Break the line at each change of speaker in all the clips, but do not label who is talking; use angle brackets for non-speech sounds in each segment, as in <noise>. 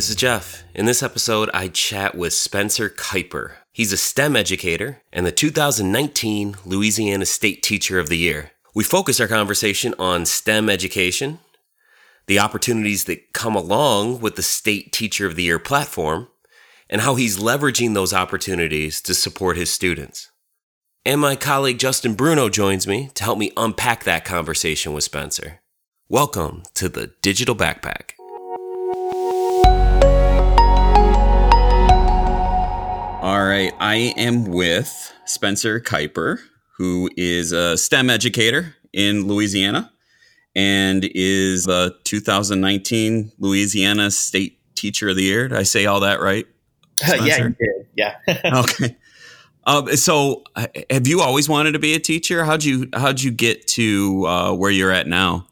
This is Jeff. In this episode, I chat with Spencer Kiper. He's a STEM educator and the 2019 Louisiana State Teacher of the Year. We focus our conversation on STEM education, the opportunities that come along with the State Teacher of the Year platform, and how he's leveraging those opportunities to support his students. And my colleague Justin Bruno joins me to help me unpack that conversation with Spencer. Welcome to the Digital Backpack. All right, I am with Spencer Kiper, who is a STEM educator in Louisiana and is the 2019 Louisiana State Teacher of the Year. Did I say all that right? <laughs>
yeah, you did. Yeah. <laughs>
okay. Um, so, uh, have you always wanted to be a teacher? How'd you How'd you get to uh, where you're at now?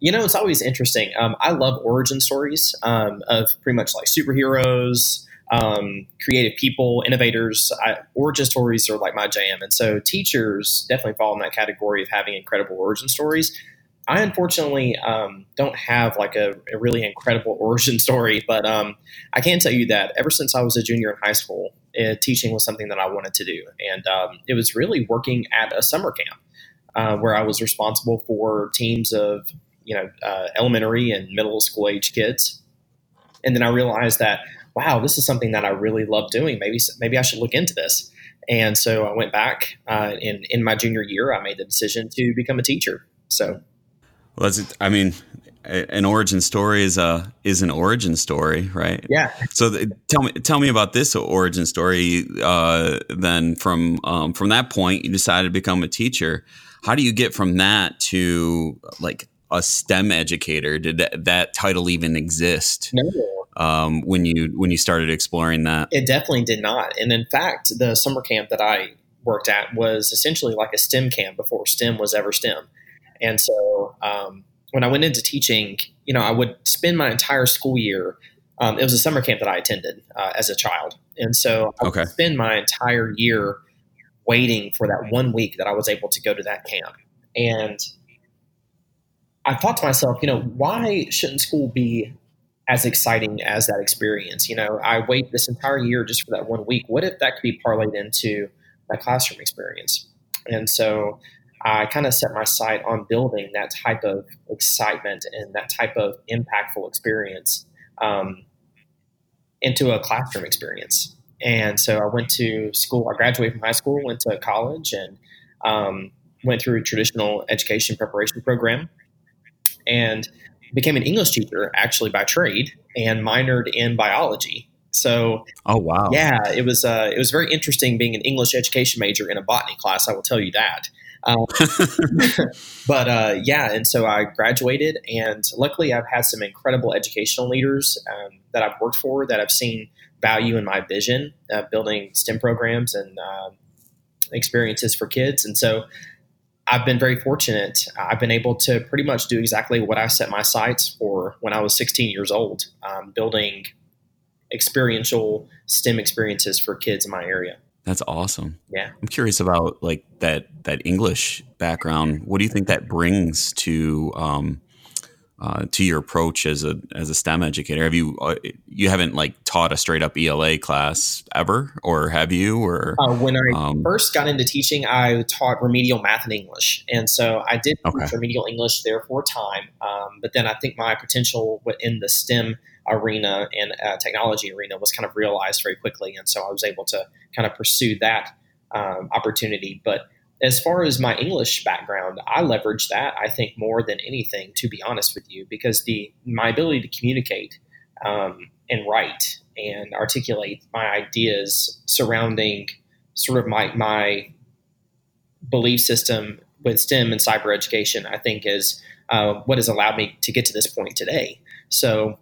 You know, it's always interesting. Um, I love origin stories um, of pretty much like superheroes, um, creative people, innovators. I, origin stories are like my jam, and so teachers definitely fall in that category of having incredible origin stories. I unfortunately um, don't have like a, a, really incredible <laughs> origin story, but um, I can tell you that ever since I was a junior in high school, uh, teaching was something that I wanted to do, and um, it was really working at a summer camp uh, where I was responsible for teams of you know uh, elementary and middle school age kids, and then I realized that wow, this is something that I really love doing. Maybe maybe I should look into this. And so I went back uh, in in my junior year. I made the decision to become a teacher. So,
well, I mean, an origin story is a is an origin story, right?
Yeah.
So the, tell me tell me about this origin story. Uh, then from um, from that point, you decided to become a teacher. How do you get from that to like a STEM educator? Did that, that title even exist?
No,
um, when you when you started exploring that?
It definitely did not. And in fact, the summer camp that I worked at was essentially like a STEM camp before STEM was ever STEM. And so um, when I went into teaching, you know, I would spend my entire school year. Um, it was a summer camp that I attended uh, as a child, and so I
okay.
would spend my entire year waiting for that one week that I was able to go to that camp. And I thought to myself, you know, why shouldn't school be as exciting as that experience. You know, I wait this entire year just for that one week. What if that could be parlayed into my classroom experience? And so I kind of set my sight on building that type of excitement and that type of impactful experience um, into a classroom experience. And so I went to school. I graduated from high school, went to college, and um, went through a traditional education preparation program. And became an English teacher actually by trade and minored in biology. So,
oh wow,
yeah, it was uh, it was very interesting being an English education major in a botany class. I will tell you that. Um, <laughs> but uh, yeah, and so I graduated, and luckily I've had some incredible educational leaders um, that I've worked for that I've seen value in my vision of building STEM programs and uh, experiences for kids, and so I've been very fortunate. I've been able to pretty much do exactly what I set my sights for when I was 16 years old, um, building experiential STEM experiences for kids in my area.
That's awesome.
Yeah.
I'm curious about like that that English background. What do you think that brings to um, uh, to your approach as a as a STEM educator? Have you uh, you haven't like taught a straight up ELA class ever, or have you? Or
uh, when I um, first got into teaching, I taught remedial math and English, and so I did okay. teach remedial English there for a time. Um, but then I think my potential in the STEM arena and uh, technology arena was kind of realized very quickly, and so I was able to kind of pursue that um, opportunity. But as far as my English background, I leverage that I think more than anything, to be honest with you, because the my ability to communicate um, and write and articulate my ideas surrounding sort of my my belief system with STEM and cyber education, I think is uh, what has allowed me to get to this point today. So,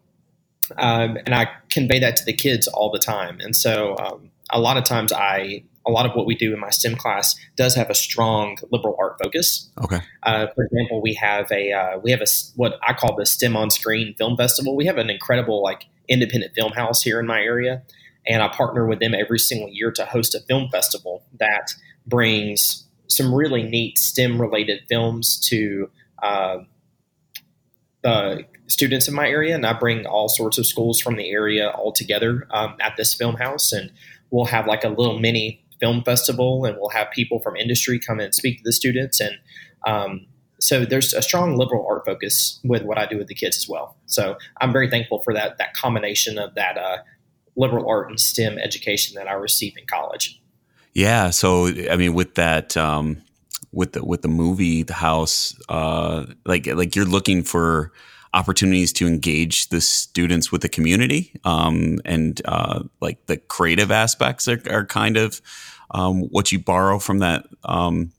um, and I convey that to the kids all the time, and so um, a lot of times I a lot of what we do in my STEM class does have a strong liberal art focus.
Okay.
Uh, for example, we have a uh, we have a what I call the STEM on Screen Film Festival. We have an incredible like independent film house here in my area, and I partner with them every single year to host a film festival that brings some really neat STEM related films to uh, uh, students in my area, and I bring all sorts of schools from the area all together um, at this film house, and we'll have like a little mini film festival, and we'll have people from industry come and speak to the students, and um, so there's a strong liberal art focus with what I do with the kids as well. So I'm very thankful for that that combination of that uh, liberal art and STEM education that I received in college.
Yeah, so I mean, with that, um, with the with the movie, the house, uh, like like you're looking for opportunities to engage the students with the community, um, and uh, like the creative aspects are, are kind of um, what you borrow from that um,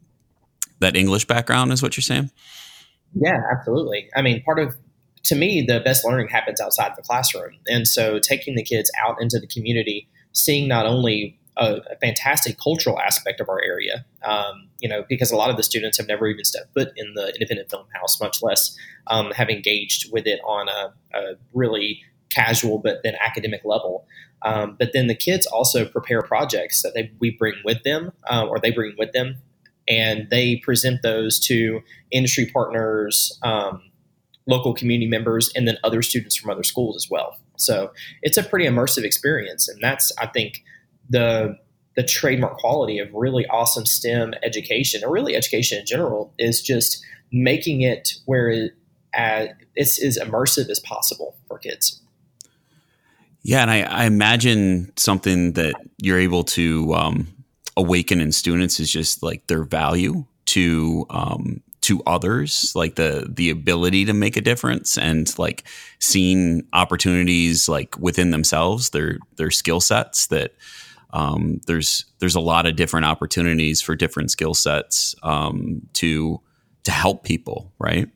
that English background. Is what you're saying?
Yeah, absolutely. I mean, part of to me, the best learning happens outside the classroom, and so taking the kids out into the community, seeing not only a, a fantastic cultural aspect of our area. Um, you know, because a lot of the students have never even stepped foot in the independent film house, much less um, have engaged with it on a, a, really casual but then academic level. Um, but then the kids also prepare projects that they, we bring with them, uh, or they bring with them, and they present those to industry partners, um, local community members, and then other students from other schools as well. So it's a pretty immersive experience, and that's I think the the trademark quality of really awesome STEM education, or really education in general, is just making it where it, uh, it's as immersive as possible for kids.
Yeah, and I, I imagine something that you're able to um, awaken in students is just like their value to um, to others, like the the ability to make a difference, and like seeing opportunities like within themselves, their their skill sets that um, there's there's a lot of different opportunities for different skill sets um, to to help people, right?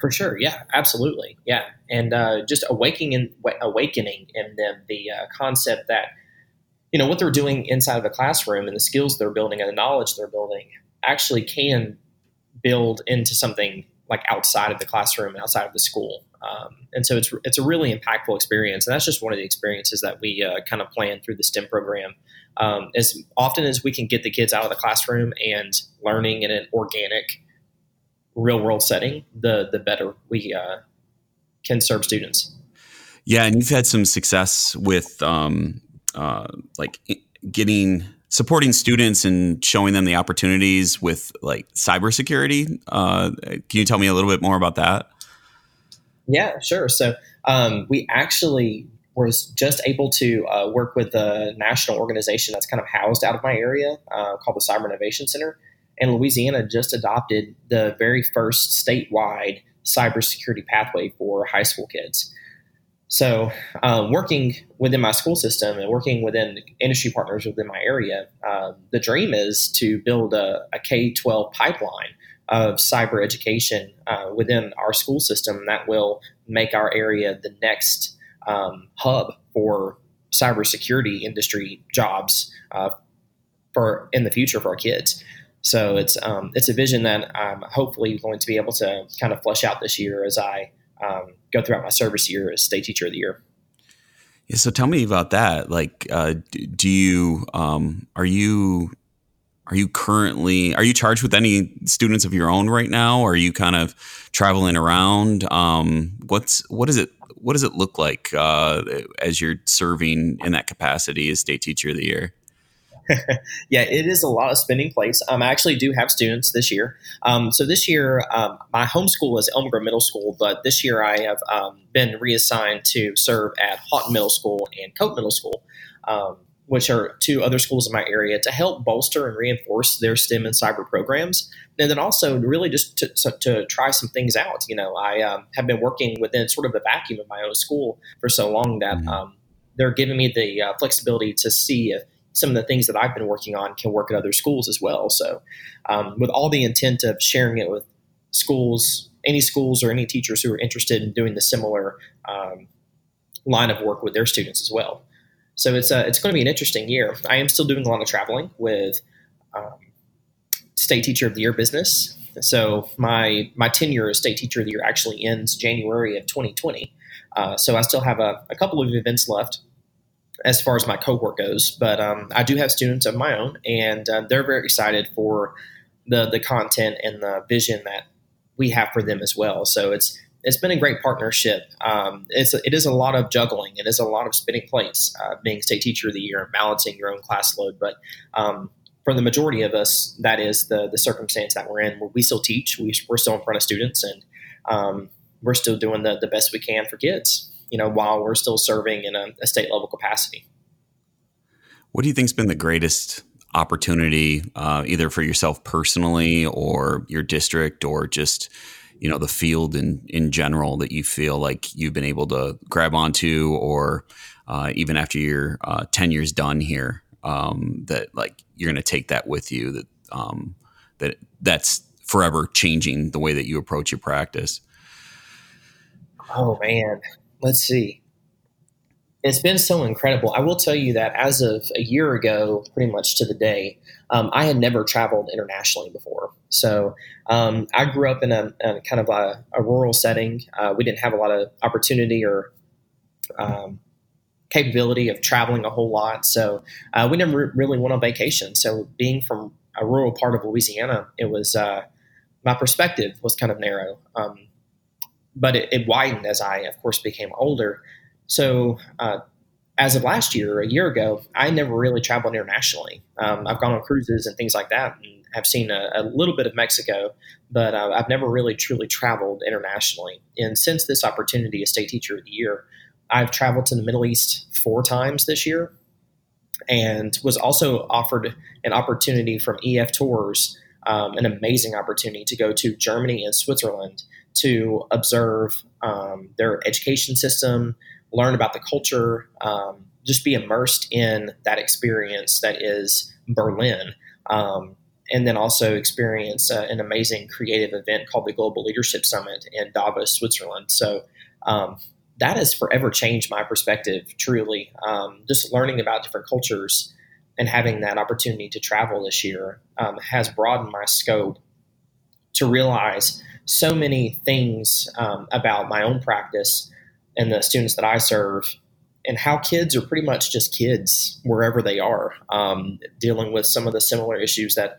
For sure, yeah, absolutely, yeah, and uh, just awakening in, awakening in them the uh, concept that you know what they're doing inside of the classroom and the skills they're building and the knowledge they're building actually can build into something like outside of the classroom and outside of the school. Um, and so it's it's a really impactful experience, and that's just one of the experiences that we uh, kind of plan through the STEM program. Um, as often as we can get the kids out of the classroom and learning in an organic, real world setting, the the better we uh, can serve students.
Yeah, and you've had some success with um, uh, like getting supporting students and showing them the opportunities with like cybersecurity. Uh, can you tell me a little bit more about that?
Yeah, sure. So um, we actually was just able to uh, work with a national organization that's kind of housed out of my area uh, called the Cyber Innovation Center. And Louisiana just adopted the very first statewide cybersecurity pathway for high school kids. So, um, working within my school system and working within industry partners within my area, uh, the dream is to build a, a K 12 pipeline of cyber education uh, within our school system that will make our area the next um, hub for cybersecurity industry jobs uh, for in the future for our kids. So it's um, it's a vision that I'm hopefully going to be able to kind of flesh out this year as I um, go throughout my service year as state teacher of the year.
Yeah, so tell me about that. Like, uh, do you um, are you are you currently are you charged with any students of your own right now? Or are you kind of traveling around? Um, what's what does it what does it look like uh, as you're serving in that capacity as state teacher of the year? <laughs>
yeah, it is a lot of spending place. Um, I actually do have students this year. Um, so this year, um, my home school is Elm Grove Middle School, but this year I have um, been reassigned to serve at Haughton Middle School and Cope Middle School, um, which are two other schools in my area, to help bolster and reinforce their STEM and cyber programs, and then also really just to, to, to try some things out. You know, I um, have been working within sort of the vacuum of my own school for so long that mm-hmm. they're giving me the uh, flexibility to see if some of the things that I've been working on can work at other schools as well. So, um, with all the intent of sharing it with schools, any schools or any teachers who are interested in doing the similar um, line of work with their students as well. So it's uh, it's going to be an interesting year. I am still doing a lot of traveling with um, state teacher of the year business. So my my tenure as state teacher of the year actually ends January of 2020. Uh, so I still have a, a couple of events left as far as my cohort goes. But um, I do have students of my own, and uh, they're very excited for the the content and the vision that we have for them as well. So it's it's been a great partnership. Um, it's it is a lot of juggling. It is a lot of spinning plates. Uh, being state teacher of the year and balancing your own class load, but um, for the majority of us, that is the the circumstance that we're in. We still teach. We, are still in front of students, and um, we're still doing the, the best we can for kids. You know, while we're still serving in a, a state level capacity.
What do you think's been the greatest opportunity, uh, either for yourself personally, or your district, or just you know the field in in general that you feel like you've been able to grab onto, or uh, even after your uh, years done here, um, that like you're going to take that with you. That um, that that's forever changing the way that you approach your practice.
Oh man, let's see. It's been so incredible. I will tell you that as of a year ago, pretty much to the day, um, I had never traveled internationally before. So um, I grew up in a, a kind of a, a rural setting. Uh, we didn't have a lot of opportunity or um, capability of traveling a whole lot. So uh, we never really went on vacation. So being from a rural part of Louisiana, it was uh, my perspective was kind of narrow. Um, but it, it, widened as I, of course, became older. So, uh, as of last year, a year ago, I never really traveled internationally. Um, I've gone on cruises and things like that, and have seen a, a little bit of Mexico, but uh, I've never really truly traveled internationally. And since this opportunity as state teacher of the year, I've traveled to the Middle East four times this year, and was also offered an opportunity from EF Tours, um, an amazing opportunity to go to Germany and Switzerland to observe um, their education system, learn about the culture, um, just be immersed in that experience that is Berlin. Um, and then also experience uh, an amazing creative event called the Global Leadership Summit in Davos, Switzerland. So um, that has forever changed my perspective, truly. Um, just learning about different cultures and having that opportunity to travel this year um, has broadened my scope to realize so many things um, about my own practice and the students that I serve, and how kids are pretty much just kids wherever they are, um, dealing with some of the similar issues that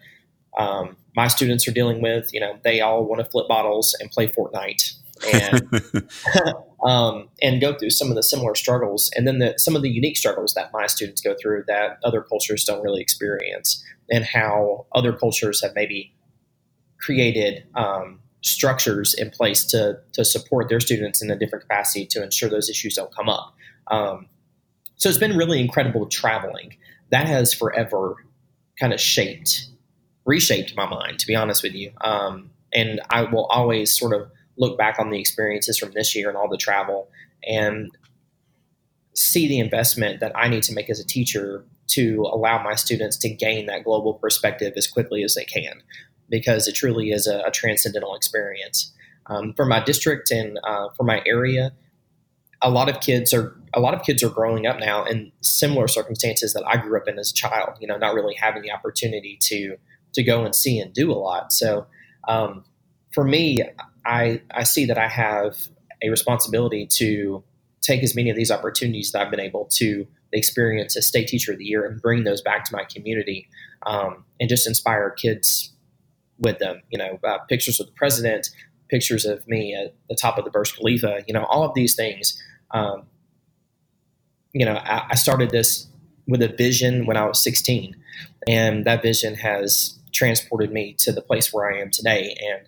um, my students are dealing with. You know, they all want to flip bottles and play Fortnite. and <laughs> <laughs> um, and go through some of the similar struggles, and then the, some of the unique struggles that my students go through that other cultures don't really experience, and how other cultures have maybe created um, structures in place to to support their students in a different capacity to ensure those issues don't come up. Um, so it's been really incredible traveling. That has forever kind of shaped, reshaped my mind. To be honest with you, um, and I will always sort of look back on the experiences from this year and all the travel and see the investment that I need to make as a teacher to allow my students to gain that global perspective as quickly as they can because it truly is a, a transcendental experience. Um, for my district and uh, for my area, a lot of kids are a lot of kids are growing up now in similar circumstances that I grew up in as a child. You know, not really having the opportunity to to go and see and do a lot. So, um, for me, I I see that I have a responsibility to take as many of these opportunities that I've been able to experience as state teacher of the year and bring those back to my community um, and just inspire kids with them. You know, uh, pictures of the president, pictures of me at the top of the Burj Khalifa. You know, all of these things. Um, you know, I, I started this with a vision when I was 16, and that vision has transported me to the place where I am today. And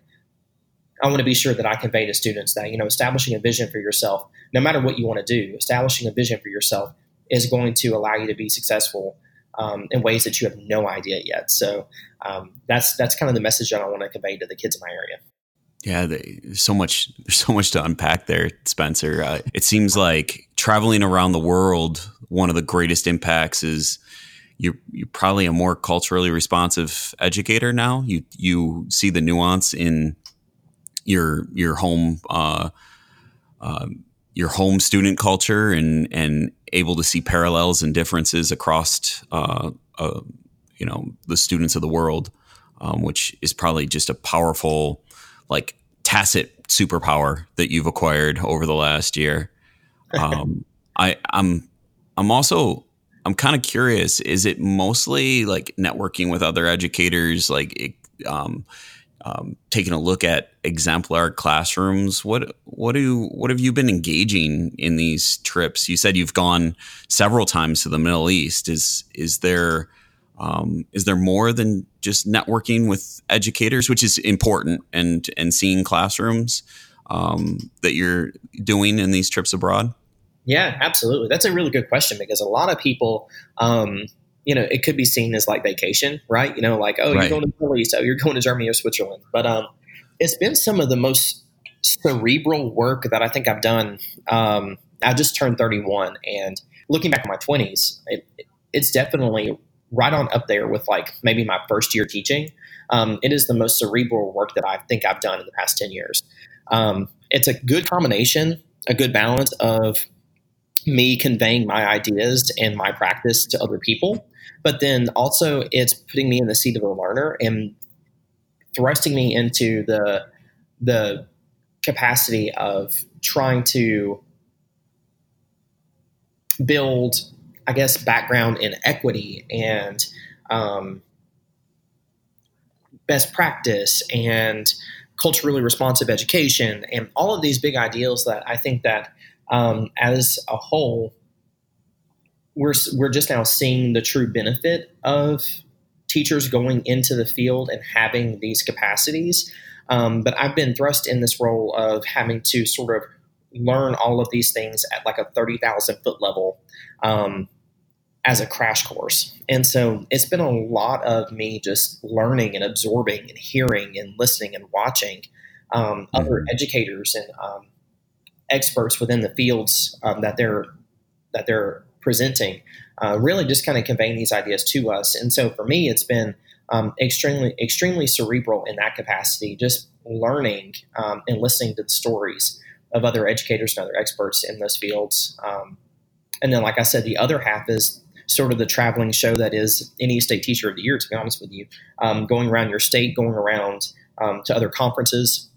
I want to be sure that I convey to students that you know, establishing a vision for yourself, no matter what you want to do, establishing a vision for yourself is going to allow you to be successful um, in ways that you have no idea yet. So um, that's that's kind of the message that I want to convey to the kids in my area.
Yeah, there's so much there's so much to unpack there, Spencer. Uh, it seems like traveling around the world, one of the greatest impacts is you're you're probably a more culturally responsive educator now. You you see the nuance in your your home uh, uh, your home student culture and and able to see parallels and differences across uh, uh, you know the students of the world, um, which is probably just a powerful like tacit superpower that you've acquired over the last year. <laughs> Um, I, I'm I'm also I'm kind of curious. Is it mostly like networking with other educators? Like, it, um, um, taking a look at exemplar classrooms. What what do what have you been engaging in these trips? You said you've gone several times to the Middle East. Is is there um, is there more than just networking with educators, which is important, and and seeing classrooms um, that you're doing in these trips abroad?
Yeah, absolutely. That's a really good question because a lot of people, um, you know, it could be seen as like vacation, right? You know, like oh, right. you're going to the so oh, you're going to Germany or Switzerland. But um, it's been some of the most cerebral work that I think I've done. Um, I just turned 31, and looking back at my 20s, it, it's definitely right on up there with like maybe my first year teaching. Um, it is the most cerebral work that I think I've done in the past 10 years. Um, it's a good combination, a good balance of me conveying my ideas and my practice to other people, but then also it's putting me in the seat of a learner and thrusting me into the the capacity of trying to build I guess, background in equity and um, best practice and culturally responsive education and all of these big ideals that I think that um, as a whole, we're, we're just now seeing the true benefit of teachers going into the field and having these capacities. Um, but I've been thrust in this role of having to sort of learn all of these things at like a 30,000 foot level um, as a crash course. And so it's been a lot of me just learning and absorbing and hearing and listening and watching um, mm-hmm. other educators and um, experts within the fields um, that they're that they're presenting, uh, really just kind of conveying these ideas to us. And so for me, it's been um, extremely extremely cerebral in that capacity, just learning um, and listening to the stories of other educators and other experts in those fields. Um, and then, like I said, the other half is sort of the traveling show that is any state teacher of the year, to be honest with you. Um, going around your state, going around um, to other conferences,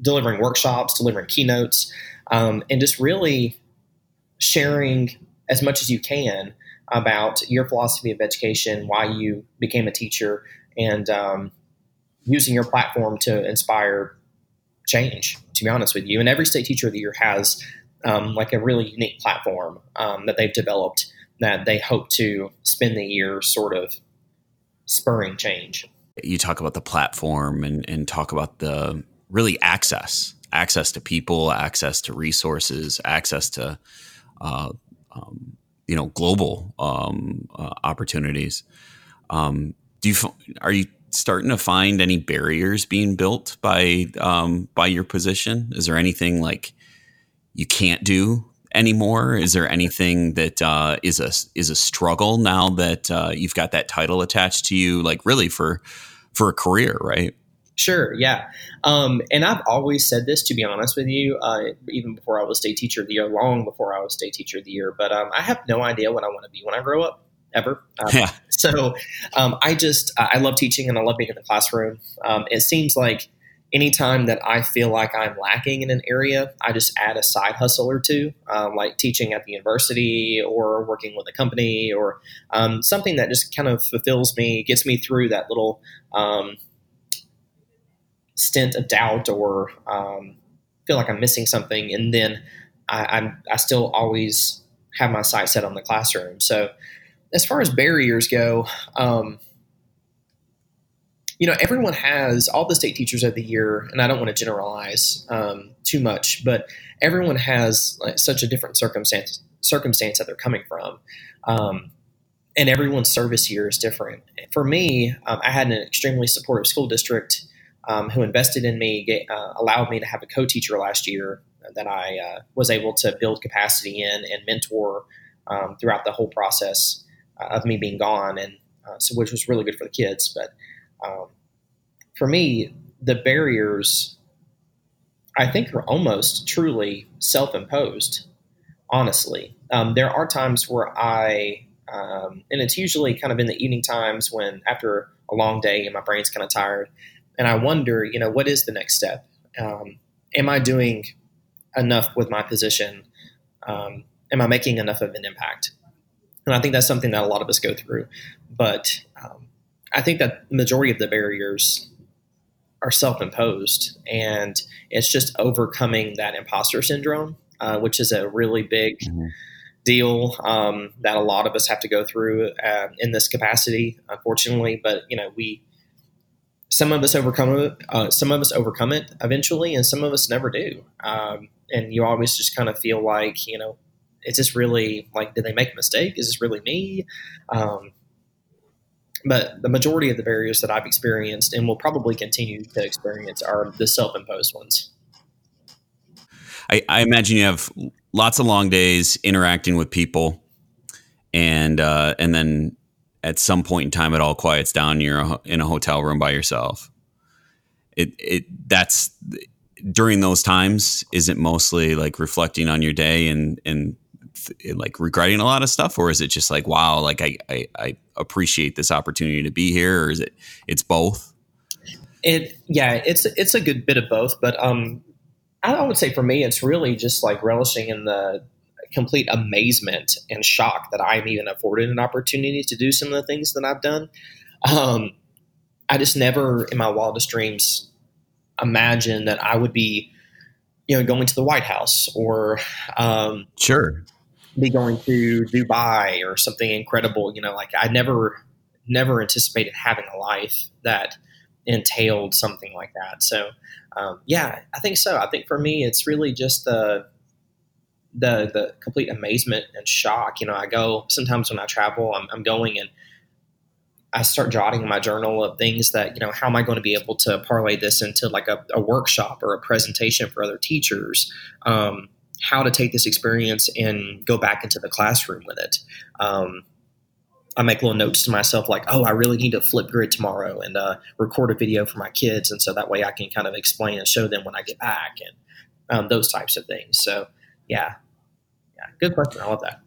delivering workshops, delivering keynotes, um, and just really sharing as much as you can about your philosophy of education, why you became a teacher, and um, using your platform to inspire change, to be honest with you. And every state teacher of the year has um, like a really unique platform um, that they've developed that they hope to spend the year sort of spurring change.
You talk about the platform and, and talk about the really access, access to people, access to resources, access to, uh, um, you know, global um, uh, opportunities. Um, do you are you starting to find any barriers being built by um, by your position? Is there anything like you can't do anymore? Is there anything that uh, is a is a struggle now that uh, you've got that title attached to you, like really for for a career, right?
Sure, yeah. Um, and I've always said this, to be honest with you, uh, even before I was state teacher of the year, long before I was state teacher of the year. But um, I have no idea what I want to be when I grow up, ever. Um, yeah. <laughs> So um, I just I love teaching and I love being in the classroom. Um, it seems like anytime that I feel like I'm lacking in an area, I just add a side hustle or two, um, like teaching at the university or working with a company or um, something that just kind of fulfills me, gets me through that little um, stint of doubt or um, feel like I'm missing something. And then I, I'm, I still always have my sight set on the classroom. So as far as barriers go, um, you know, everyone has all the state teachers of the year, and I don't want to generalize um, too much, but everyone has like, such a different circumstance circumstance that they're coming from. Um, and everyone's service year is different. For me, um, I had an extremely supportive school district um, who invested in me, get, uh, allowed me to have a co-teacher last year that I uh, was able to build capacity in and mentor um, throughout the whole process uh, of me being gone, and uh, so which was really good for the kids. But um, for me, the barriers, I think, are almost truly self imposed, honestly. Um, there are times where I, um, and it's usually kind of in the evening times when after a long day and my brain's kind of tired, and I wonder, you know, what is the next step? Um, am I doing enough with my position? Um, am I making enough of an impact? And I think that's something that a lot of us go through. But um, I think that majority of the barriers are self-imposed, and it's just overcoming that imposter syndrome, uh, which is a really big mm-hmm. deal um, that a lot of us have to go through uh, in this capacity, unfortunately. But you know, we some of us overcome it, uh, some of us overcome it eventually, and some of us never do. Um, and you always just kind of feel like you know, it's just really like, did they make a mistake? Is this really me? Um, but the majority of the barriers that I've experienced and will probably continue to experience are the self-imposed ones.
I, I imagine you have lots of long days interacting with people, and uh, and then at some point in time, it all quiets down. You're in a hotel room by yourself. It it that's during those times. Is it mostly like reflecting on your day and and like regretting a lot of stuff, or is it just like wow, like I I, I appreciate this opportunity to be here, or is it it's both?
It yeah, it's it's a good bit of both, but um, I would say for me, it's really just like relishing in the complete amazement and shock that I'm even afforded an opportunity to do some of the things that I've done. Um, I just never, in my wildest dreams, imagined that I would be, you know, going to the White House or um,
sure
be going to Dubai or something incredible. You know, like I never, never anticipated having a life that entailed something like that. So, um, yeah, I think so. I think for me, it's really just the the the complete amazement and shock. You know, I go sometimes when I travel, I'm, I'm going and I start jotting in my journal of things that you know, how am I going to be able to parlay this into like a, a workshop or a presentation for other teachers? Um, how to take this experience and go back into the classroom with it. Um, I make little notes to myself like, oh, I really need to Flipgrid tomorrow and uh, record a video for my kids, and so that way I can kind of explain and show them when I get back and um, those types of things. So yeah, yeah, good question. I love that.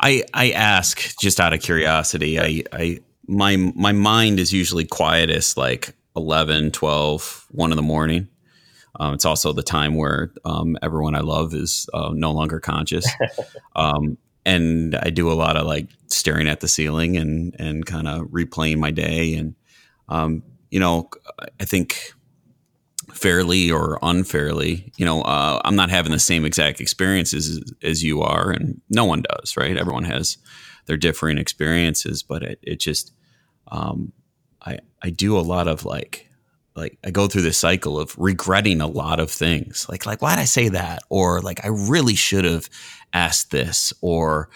I I ask just out of curiosity. I I my my mind is usually quietest like 11, 12, 1 in the morning. Um, it's also the time where um, everyone I love is uh, no longer conscious. <laughs> Um, and I do a lot of like staring at the ceiling and, and kind of replaying my day. And, um, you know, I think fairly or unfairly, you know, uh, I'm not having the same exact experiences as, as, you are, and no one does, right? Everyone has their differing experiences, but it, it just, um, I, I do a lot of like like I go through this cycle of regretting a lot of things. Like like why did I say that? Or like I really should have asked this or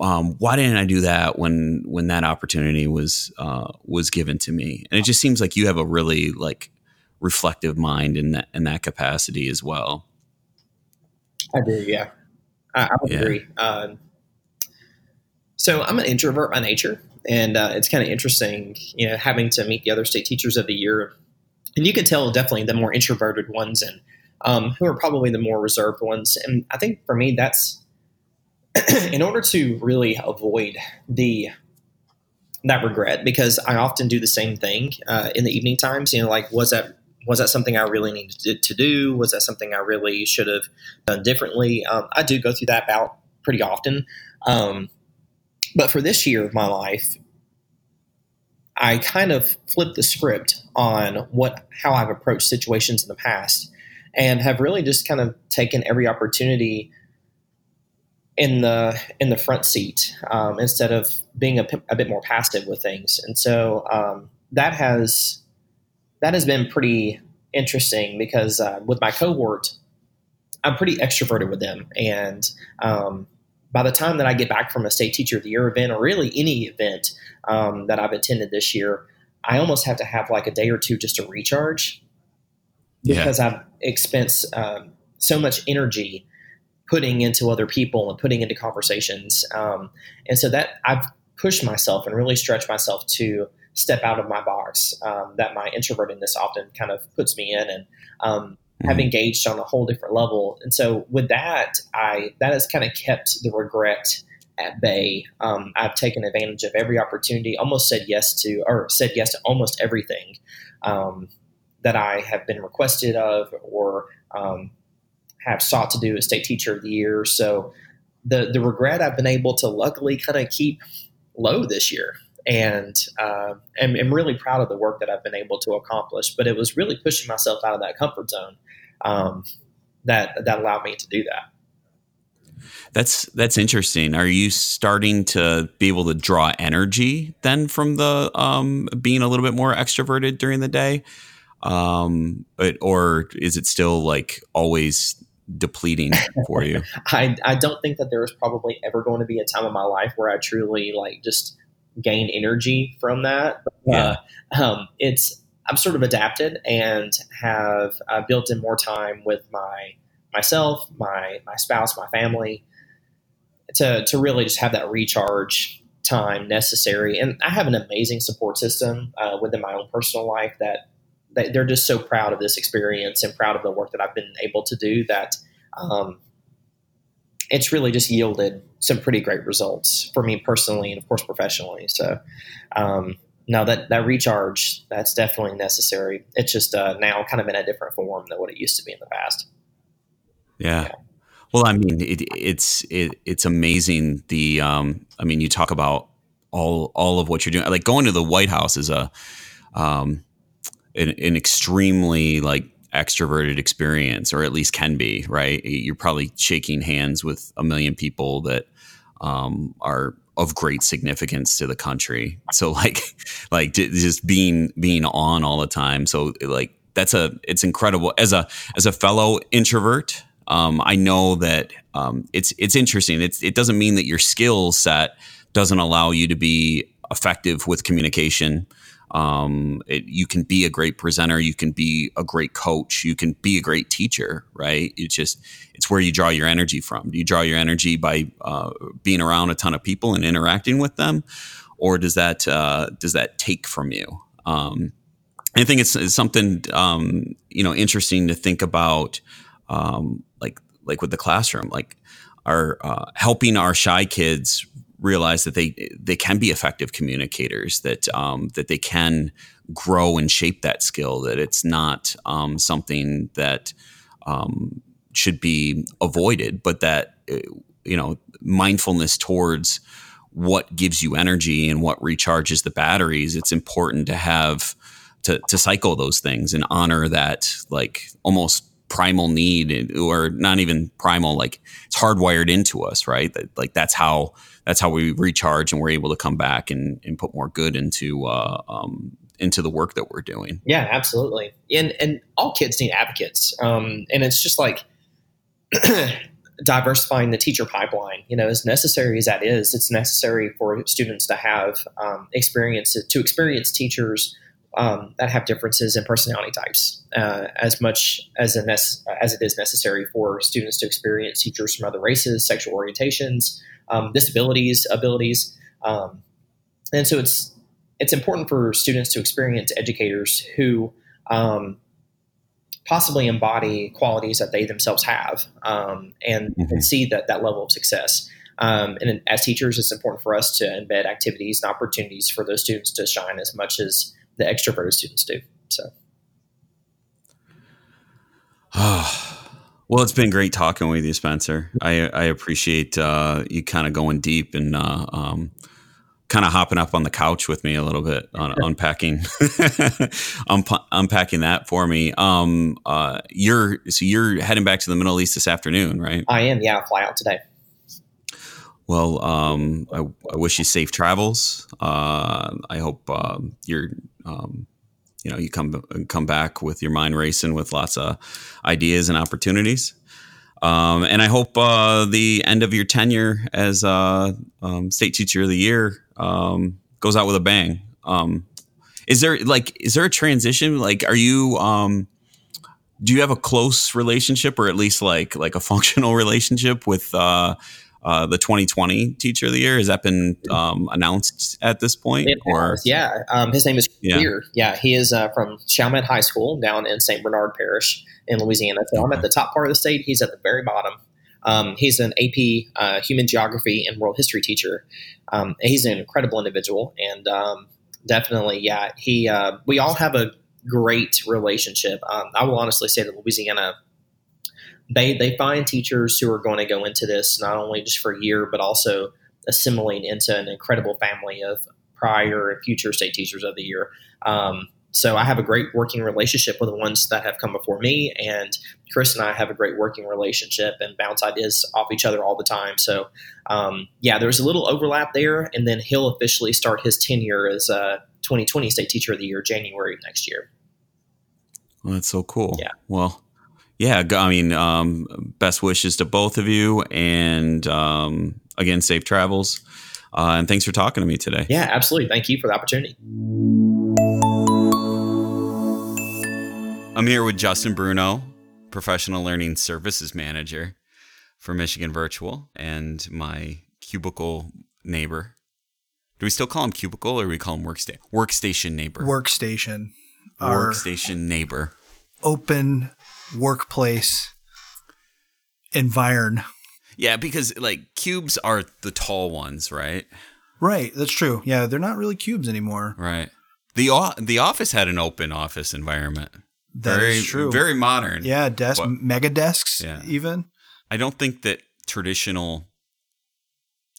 um, why didn't I do that when when that opportunity was uh, was given to me? And it just seems like you have a really like reflective mind in that in that capacity as well.
I do, yeah. I, I would yeah. agree. Um, so I'm an introvert by nature, and uh, it's kind of interesting, you know, having to meet the other state teachers of the year and you can tell definitely the more introverted ones and um, who are probably the more reserved ones. And I think for me, that's <clears throat> in order to really avoid the that regret because I often do the same thing uh, in the evening times. You know, like was that was that something I really needed to, do? Was that something I really should have done differently? Um, I do go through that bout pretty often. Um, but for this year of my life, I kind of flipped the script on what how I've approached situations in the past, and have really just kind of taken every opportunity in the in the front seat um, instead of being a, a, bit more passive with things. And so um, that has that has been pretty interesting because uh, with my cohort, I'm pretty extroverted with them, and um, by the time that I get back from a state teacher of the year event or really any event um, that I've attended this year, I almost have to have like a day or two just to recharge because. I've expensed um, so much energy putting into other people and putting into conversations. Um, and so that I've pushed myself and really stretched myself to step out of my box um, that my introvertedness often kind of puts me in. And um, mm-hmm. have engaged on a whole different level. And so with that, I that has kind of kept the regret at bay. Um, I've taken advantage of every opportunity, almost said yes to, or said yes to almost everything um, that I have been requested of or um, have sought to do as state teacher of the year. So the the regret I've been able to luckily kind of keep low this year, and uh, am, am, really proud of the work that I've been able to accomplish. But it was really pushing myself out of that comfort zone um, that that allowed me to do that.
That's that's interesting. Are you starting to be able to draw energy then from the um, being a little bit more extroverted during the day, um, but, or is it still like always depleting <laughs> for you?
I I don't think that there is probably ever going to be a time in my life where I truly like just gain energy from that. Yeah. Uh, um, it's I'm sort of adapted and have uh, built in more time with my myself, my my spouse, my family to to really just have that recharge time necessary. And I have an amazing support system uh, within my own personal life that, that they're just so proud of this experience and proud of the work that I've been able to do that um, it's really just yielded some pretty great results for me personally and of course professionally. So um, no, that that recharge that's definitely necessary. It's just uh, now kind of in a different form than what it used to be in the past.
Yeah. yeah. Well, I mean, it, it's it, it's amazing. The um, I mean, you talk about all all of what you're doing. Like going to the White House is a um, an, an extremely like extroverted experience, or at least can be. Right? You're probably shaking hands with a million people that um, are of great significance to the country. So <laughs> like like just being being on all the time. So like that's a it's incredible as a as a fellow introvert um, I know that um, it's it's interesting. It's, it doesn't mean that your skill set doesn't allow you to be effective with communication. Um, it, you can be a great presenter. You can be a great coach. You can be a great teacher. Right? It's just it's where you draw your energy from. Do you draw your energy by uh, being around a ton of people and interacting with them, or does that uh, does that take from you? Um, I think it's, it's something um, you know interesting to think about um, like like with the classroom, like are uh, helping our shy kids realize that they they can be effective communicators, that um, that they can grow and shape that skill, that it's not um, something that um, should be avoided, but that uh, you know mindfulness towards what gives you energy and what recharges the batteries. It's important to have to, to cycle those things and honor that like almost primal need or not even primal like it's hardwired into us right like that's how that's how we recharge and we're able to come back and, and put more good into uh, um, into the work that we're doing.
Yeah absolutely. And and all kids need advocates. Um, and it's just like <clears throat> diversifying the teacher pipeline. You know as necessary as that is it's necessary for students to have um, experience to experience teachers um, that have differences in personality types, uh, as much as, nece- as it is necessary for students to experience teachers from other races, sexual orientations, um, disabilities, abilities, um, and so it's it's important for students to experience educators who um, possibly embody qualities that they themselves have um, and, mm-hmm. and, see that that level of success. Um, and as teachers, it's important for us to embed activities and opportunities for those students to shine as much as the extroverted students do. So.
Well, it's been great talking with you, Spencer. I, I appreciate uh, you kind of going deep and uh, um, kind of hopping up on the couch with me a little bit, on, <laughs> unpacking, <laughs> unpacking that for me. Um, uh, you're so you're heading back to the Middle East this afternoon, right?
I am. Yeah, I'll fly out today.
Well, um, I, I, wish you safe travels. Uh, I hope uh, you're, um, you know, you come come back with your mind racing with lots of ideas and opportunities. Um, and I hope uh, the end of your tenure as uh, um, state teacher of the year um, goes out with a bang. Um, is there like is there a transition? Like, are you? do you have a close relationship, or at least like like a <laughs> functional relationship with? Uh, uh, the 2020 Teacher of the Year? Has that been um, announced at this point?
It or yeah, um, his name is yeah. Clear. Yeah, he is uh, from Chalmette High School down in St. Bernard Parish in Louisiana. So okay. I'm at the top part of the state. He's at the very bottom. Um, he's an AP uh, Human Geography and World History teacher. Um, he's an incredible individual, and um, definitely, yeah, he. Uh, we all have a great relationship. Um, I will honestly say that Louisiana they they find teachers who are going to go into this not only just for a year but also assimilate into an incredible family of prior and future state teachers of the year. Um, so I have a great working relationship with the ones that have come before me, and Chris and I have a great working relationship and bounce ideas off each other all the time. So um, yeah, there's a little overlap there, and then he'll officially start his tenure as a 2020 State Teacher of the Year January next year.
Well, that's so cool.
Yeah.
Well, yeah. I mean, um, best wishes to both of you, and um, again, safe travels. Uh, and thanks for talking to me today.
Yeah, absolutely. Thank you for the opportunity.
I'm here with Justin Bruno, Professional Learning Services Manager for Michigan Virtual, and my cubicle neighbor. Do we still call him cubicle or do we call him workstation? Workstation neighbor.
Workstation.
Workstation neighbor.
Open workplace environ.
Yeah, because like cubes are the tall ones, right?
Right, that's true. Yeah, they're not really cubes anymore.
Right. The the office had an open office environment.
That
very,
is true.
Very modern.
Yeah, desk, but, mega desks,
yeah.
even.
I don't think that traditional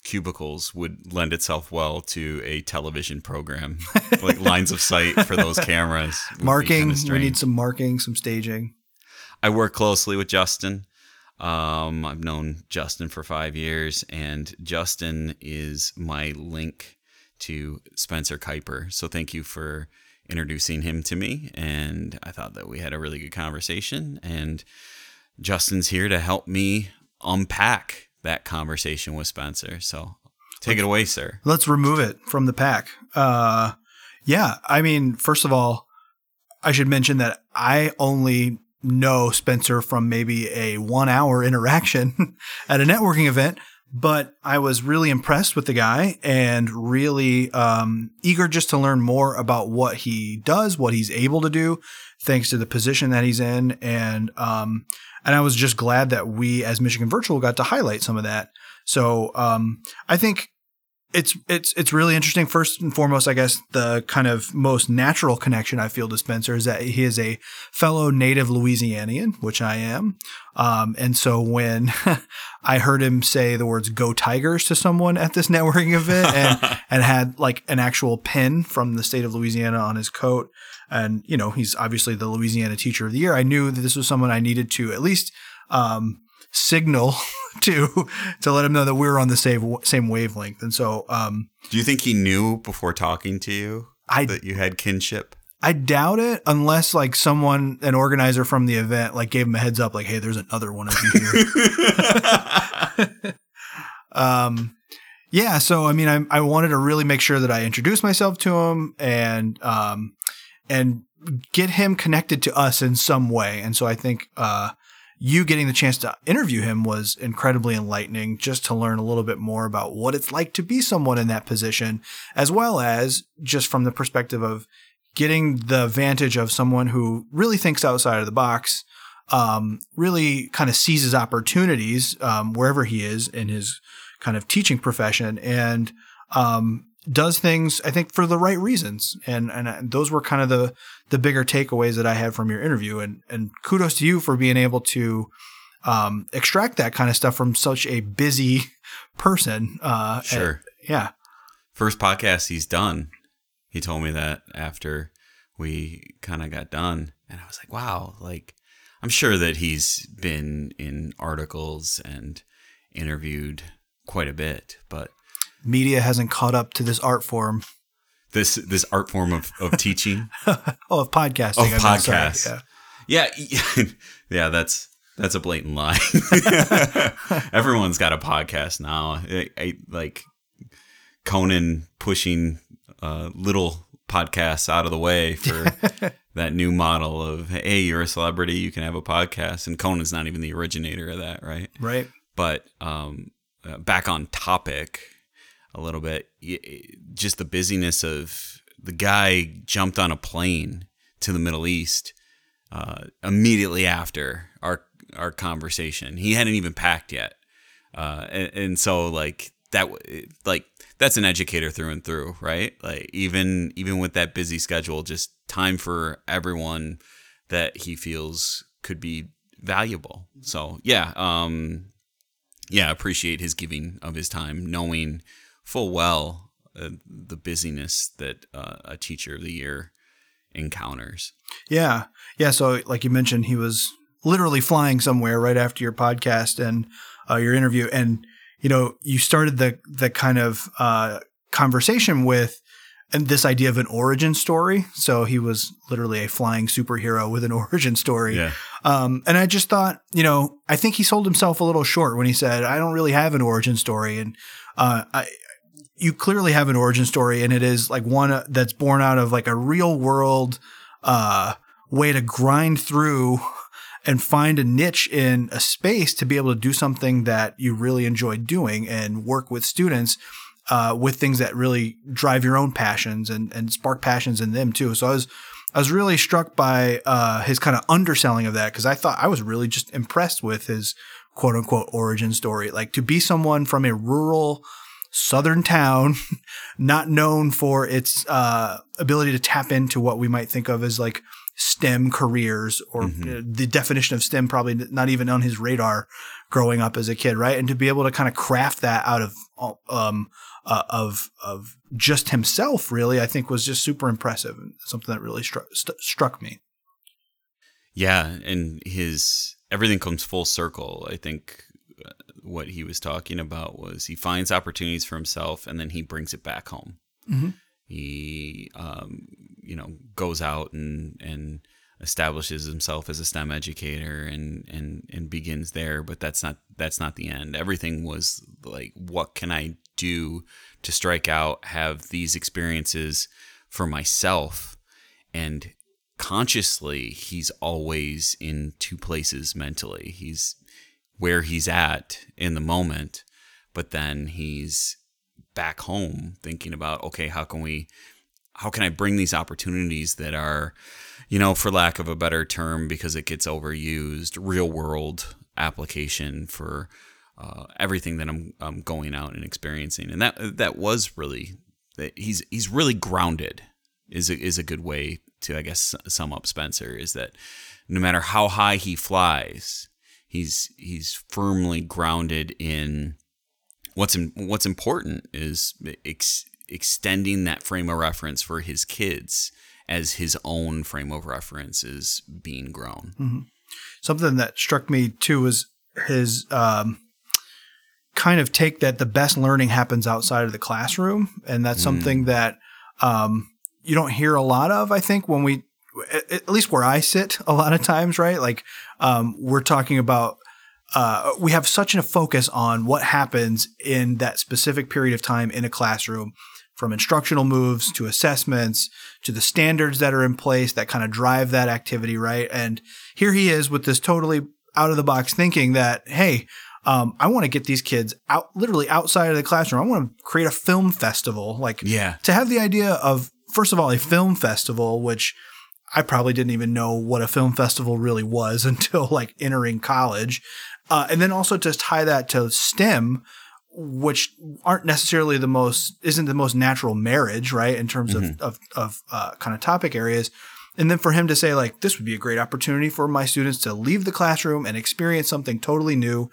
cubicles would lend itself well to a television program, <laughs> like lines of sight for those cameras.
Marking. We need some marking, some staging.
I work closely with Justin. Um, I've known Justin for five years, and Justin is my link to Spencer Kiper. So thank you for introducing him to me. And I thought that we had a really good conversation. And Justin's here to help me unpack that conversation with Spencer. So take it away, sir.
Let's remove it from the pack. Uh, yeah. I mean, first of all, I should mention that I only know Spencer from maybe a one hour interaction <laughs> at a networking event but I was really impressed with the guy and really um, eager just to learn more about what he does, what he's able to do, thanks to the position that he's in, and um, and I was just glad that we, as Michigan Virtual, got to highlight some of that. So um, I think it's it's it's really interesting. First and foremost, I guess the kind of most natural connection I feel to Spencer is that he is a fellow native Louisianian, which I am. Um, and so when <laughs> I heard him say the words "Go Tigers" to someone at this networking event, and <laughs> and had like an actual pin from the state of Louisiana on his coat, and you know he's obviously the Louisiana Teacher of the Year, I knew that this was someone I needed to at least. Um, signal <laughs> to to let him know that we were on the same same wavelength. And so, um,
do you think he knew before talking to you
I,
that you had kinship?
I doubt it, unless like someone, an organizer from the event, like gave him a heads up, like, "Hey, there's another one of you here." <laughs> <laughs> um, yeah. So I mean, I I wanted to really make sure that I introduced myself to him and um and get him connected to us in some way. And so I think uh you getting the chance to interview him was incredibly enlightening just to learn a little bit more about what it's like to be someone in that position, as well as just from the perspective of getting the vantage of someone who really thinks outside of the box, um, really kind of seizes opportunities um, wherever he is in his kind of teaching profession. And um, does things I think for the right reasons, and and those were kind of the the bigger takeaways that I had from your interview. And and kudos to you for being able to um, extract that kind of stuff from such a busy <laughs> person. Uh,
sure.
And, yeah.
First podcast he's done. He told me that after we kind of got done, and I was like, wow, like I'm sure that he's been in articles and interviewed quite a bit, but
media hasn't caught up to this art form.
This this art form of, of <laughs> teaching.
oh, of podcasting.
Of podcast. Yeah. yeah, <laughs> yeah. That's that's a blatant lie. <laughs> Everyone's got a podcast now. I, I, like Conan pushing uh, little podcasts out of the way for that new model of hey, you're a celebrity, you can have a podcast, and Conan's not even the originator of that, right?
Right.
But um, uh, back on topic a little bit. Just the busyness of the guy jumped on a plane to the Middle East uh, immediately after our our conversation. He hadn't even packed yet, uh, and, and, so like that like that's an educator through and through, right? Like even even with that busy schedule, just time for everyone that he feels could be valuable. So yeah, um, yeah, appreciate his giving of his time, knowing full well uh, the busyness that uh, a teacher of the year encounters.
Yeah. Yeah. So, like you mentioned, he was literally flying somewhere right after your podcast and uh, your interview. And, you know, you started the, the kind of uh, conversation with and this idea of an origin story. So he was literally a flying superhero with an <laughs> origin story.
Yeah.
Um, and I just thought, you know, I think he sold himself a little short when he said, I don't really have an origin story. And uh, I, you clearly have an origin story, and it is like one that's born out of like a real world uh, way to grind through and find a niche in a space to be able to do something that you really enjoy doing and work with students uh, with things that really drive your own passions and, and spark passions in them too. So I was I was really struck by uh, his kind of underselling of that because I thought I was really just impressed with his quote unquote origin story. Like to be someone from a rural southern town, <laughs> not known for its uh, ability to tap into what we might think of as like STEM careers or mm-hmm. the definition of STEM probably not even on his radar growing up as a kid, right? And to be able to kind of craft that out of um, uh, of of just himself, really, I think was just super impressive and something that really struck st- struck me.
Yeah, and his everything comes full circle. I think uh, what he was talking about was he finds opportunities for himself and then he brings it back home. Mm-hmm. He, um, you know, goes out and and establishes himself as a STEM educator and and and begins there. But that's not that's not the end. Everything was like, what can I do to strike out? Have these experiences for myself, and consciously, he's always in two places mentally. He's where he's at in the moment, but then he's back home thinking about okay how can we how can i bring these opportunities that are you know for lack of a better term because it gets overused real world application for uh, everything that I'm, I'm going out and experiencing. And that that was really he's he's really grounded is a, is a good way to I guess sum up Spencer is that no matter how high he flies he's he's firmly grounded in what's in, what's important is ex, extending that frame of reference for his kids as his own frame of reference is being grown.
Mm-hmm. Something that struck me too was his um, kind of take that the best learning happens outside of the classroom, and that's mm. something that um, you don't hear a lot of. I think when we, at least where I sit, a lot of times, right? Like um, we're talking about uh, we have such a focus on what happens in that specific period of time in a classroom from instructional moves to assessments to the standards that are in place that kind of drive that activity, right? And here he is with this totally out of the box thinking that, hey, um, I want to get these kids out, literally outside of the classroom. I want to create a film festival. Like,
yeah,
to have the idea of, first of all, a film festival, which I probably didn't even know what a film festival really was <laughs> until like entering college. Uh, and then also to tie that to STEM, which aren't necessarily the most isn't the most natural marriage, right? In terms mm-hmm. of of, of uh, kind of topic areas. And then for him to say like this would be a great opportunity for my students to leave the classroom and experience something totally new,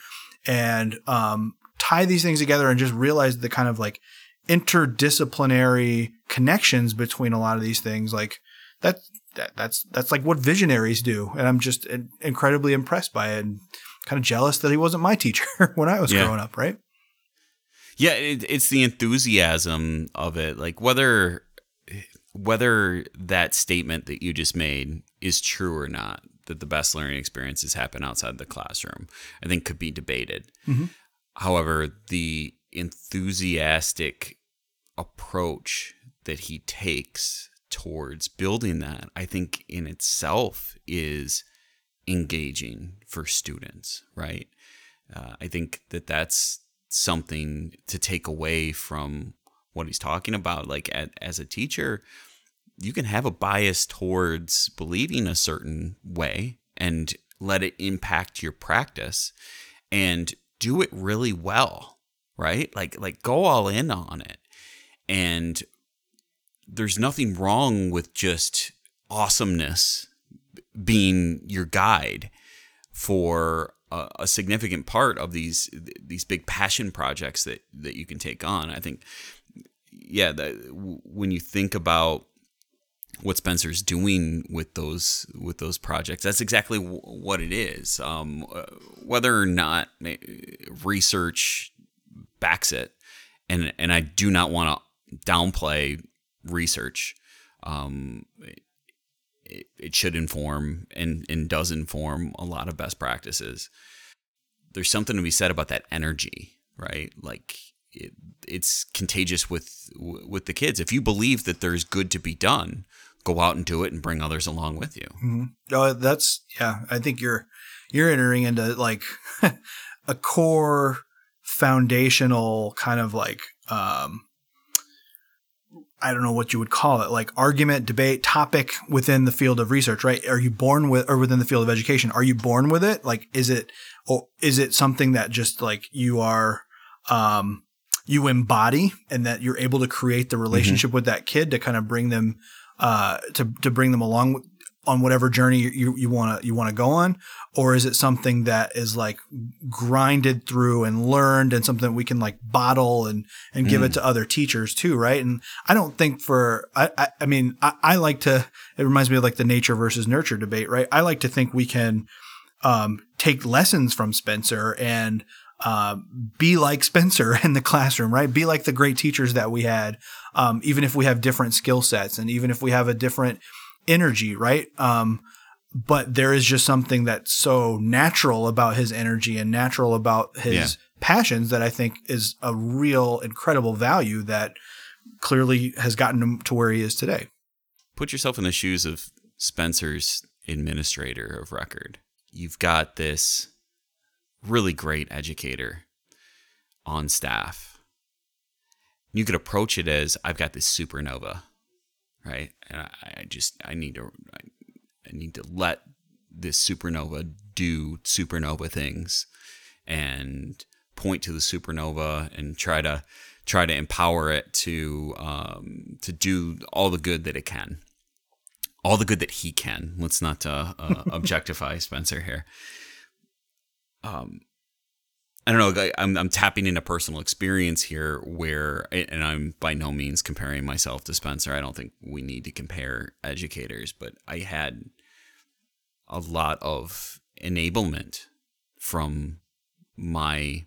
and um, tie these things together and just realize the kind of like interdisciplinary connections between a lot of these things. Like that, that that's that's like what visionaries do, and I'm just incredibly impressed by it. And kind of jealous that he wasn't my <laughs> teacher when I was yeah. growing up, right?
Yeah, it, it's the enthusiasm of it. Like whether whether that statement that you just made is true or not, that the best learning experiences happen outside the classroom, I think could be debated. Mm-hmm. However, the enthusiastic approach that he takes towards building that, I think in itself is engaging for students, right? Uh, I think that that's something to take away from what he's talking about. Like, at, as a teacher, you can have a bias towards believing a certain way and let it impact your practice and do it really well, right? Like, like go all in on it. And there's nothing wrong with just awesomeness being your guide for a, a, significant part of these these big passion projects that that you can take on. I think yeah, the, when you think about what Spencer's doing with those with those projects. That's exactly w- what it is. Um, uh, whether or not eh, research backs it, and and I do not want to downplay research. Um, it, it should inform and and does inform a lot of best practices. There's something to be said about that energy, right? Like it, it's contagious with with the kids. If you believe that there's good to be done, go out and do it and bring others along with you.
Mm-hmm. Oh, that's yeah. I think you're you're entering into like <laughs> a core foundational kind of like um I don't know what you would call it, like argument, debate, topic within the field of research, right? Are you born with, or within the field of education? Are you born with it? Like, is it, or is it something that just like you are, um, you embody and that you're able to create the relationship mm-hmm. with that kid to kind of bring them uh, to to bring them along on whatever journey you you want to you want to go on, or is it something that is like grinded through and learned and something that we can like bottle and and give it mm. to other teachers too, right? And I don't think for I I, I mean I, I, like to it reminds me of like the nature versus nurture debate, right? I like to think we can um, take lessons from Spencer and uh, be like <laughs> Spencer in the classroom, right? Be like the great teachers that we had, um, even if we have different skill sets and even if we have a different energy, right? Um, but there is just something that's so natural about his energy and natural about his yeah. passions that I think is a real incredible value that clearly has gotten him to where he is today.
Put yourself in the shoes of Spencer's administrator of record. You've got this really great educator on staff. You could approach it as I've got this supernova, right? And I, I just I need to I, I need to let this supernova do supernova things and point to the supernova and try to try to empower it to um, to do all the good that it can, all the good that he can. Let's not uh, uh, <laughs> objectify Spencer here um, I don't know. I'm, I'm tapping into personal experience here where, and I'm by no means comparing myself to Spencer. I don't think we need to compare educators, but I had a lot of enablement from my,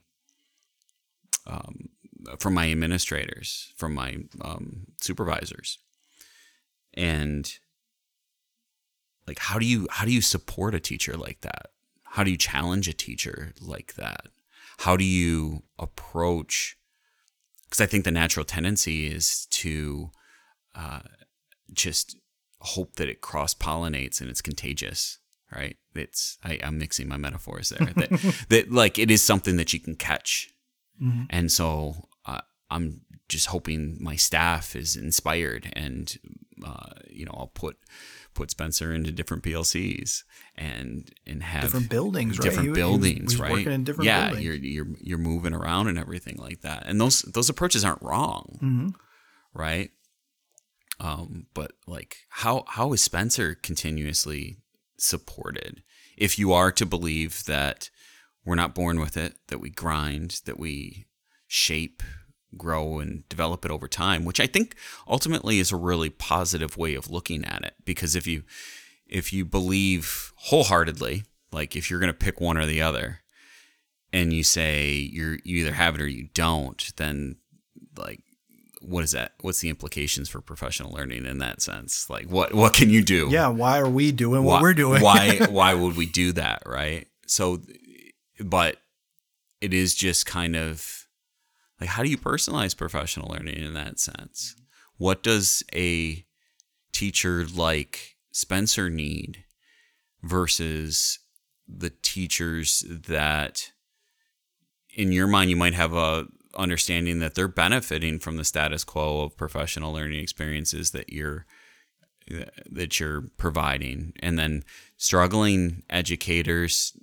um, from my administrators, from my um, supervisors, and like, how do you how do you support a teacher like that? How do you challenge a teacher like that? How do you approach? Because I think the natural tendency is to uh, just hope that it cross pollinates and it's contagious, right? It's I, am mixing my metaphors there. that, <laughs> that like it is something that you can catch, mm-hmm. and so uh, I'm just hoping my staff is inspired, and uh, you know I'll put put Spencer into different PLCs and and have
different buildings,
different
right?
buildings,
he,
right?
Working in different
yeah,
buildings.
you're you're you're moving around and everything like that, and those those approaches aren't wrong,
mm-hmm.
right? Um, but like, how how is Spencer continuously supported? If you are to believe that we're not born with it, that we grind, that we shape grow and develop it over time, which I think ultimately is a really positive way of looking at it. Because if you if you believe wholeheartedly, like if you're going to pick one or the other, and you say you're you either have it or you don't, then like what is that? What's the implications for professional learning in that sense? Like what what can you do?
Yeah, why are we doing what we're doing?
why <laughs> why would we do that, right? So but it is just kind of like how do you personalize professional learning in that sense? What does a teacher like spencer need versus the teachers that in your mind you might have a understanding that they're benefiting from the status quo of professional learning experiences that you're that you're providing? And then struggling educators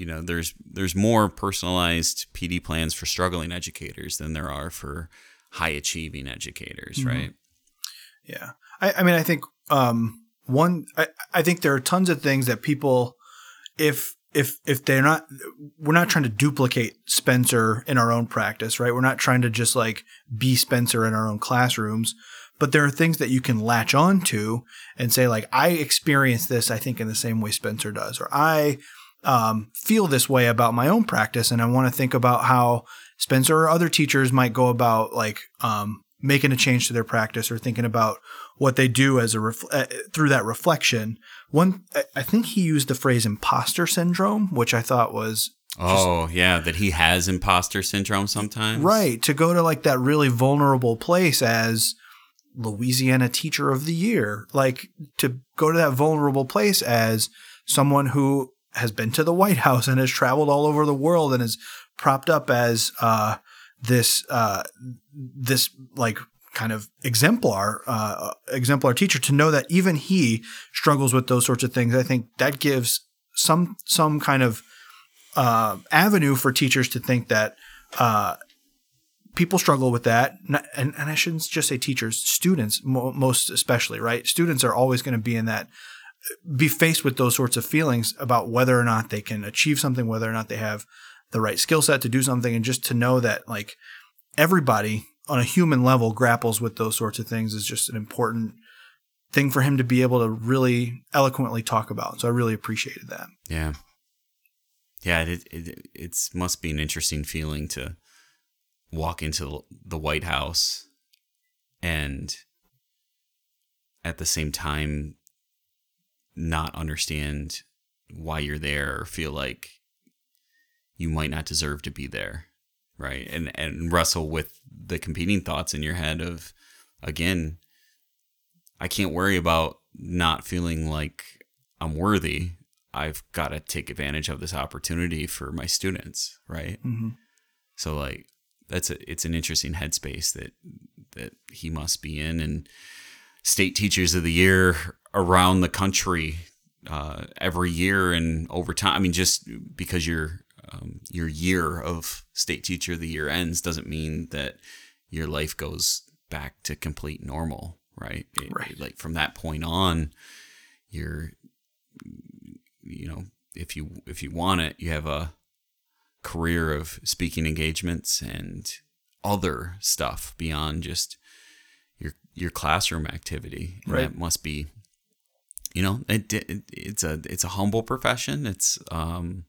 you know there's there's more personalized PD plans for struggling educators than there are for high achieving educators, mm-hmm. right?
Yeah, I, I, mean, I think um, one, I, I think there are tons of things that people, if if if they're not we're not trying to duplicate Spencer in our own practice, right? We're not trying to just like be Spencer in our own classrooms, but there are things that you can latch on to and say like I experience this I think in the same way Spencer does or I um, feel this way about my own practice and I want to think about how Spencer or other teachers might go about like um, making a change to their practice or thinking about what they do as a ref- uh, through that reflection. One, I think he used the phrase imposter syndrome, which I thought was.
Oh yeah, that he has imposter syndrome sometimes.
Right to go to like that really vulnerable place as Louisiana Teacher of the Year, like to go to that vulnerable place as someone who has been to the White House and has traveled all over the world and is propped up as uh, this uh, this like kind of exemplar uh, exemplar teacher to know that even he struggles with those sorts of things. I think that gives some some kind of uh, avenue for teachers to think that uh, people struggle with that, and, and I shouldn't just say teachers, students mo- most especially, right? Students are always going to be in that be faced with those sorts of feelings about whether or not they can achieve something, whether or not they have the right skill set to do something, and just to know that like everybody on a human level grapples with those sorts of things is just an important thing for him to be able to really eloquently talk about. So I really appreciated that.
Yeah. Yeah, it it it's must be an interesting feeling to walk into the White House and at the same time not understand why you're there or feel like you might not deserve to be there right? And and wrestle with the competing thoughts in your head of again i can't worry about not feeling like i'm worthy. I've got to take advantage of this opportunity for my students right? Mm-hmm. so like that's a it's an interesting headspace that that he must be in. And state teachers of the year around the country uh, every year and over time i mean just because you're um, your year of state teacher of the year ends doesn't mean that your life goes back to complete normal, right? It,
right.
like from that point on, you're, you know, if you if you want it, you have a career of speaking engagements and other stuff beyond just your your classroom activity.
right.
That must be, you know, it, it, it's a it's a humble profession. It's um,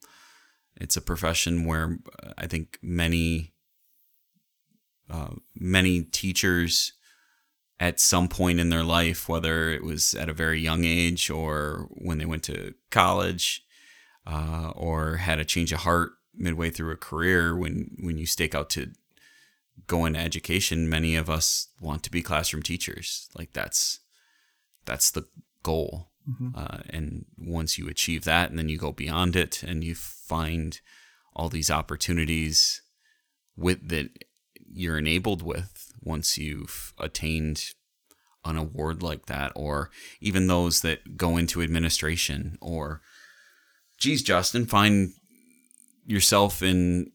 it's a profession where I think many uh, many teachers at some point in their life, whether it was at a very young age or when they went to college uh, or had a change of heart midway through a career, when when you stake out to go into education, many of us want to be classroom teachers. Like that's that's the goal. Mm-hmm. Uh, and once you achieve that, and then you go beyond it, and you find all these opportunities with that you're enabled with once you've attained an award like that, or even those that go into administration, or geez, Justin, find yourself in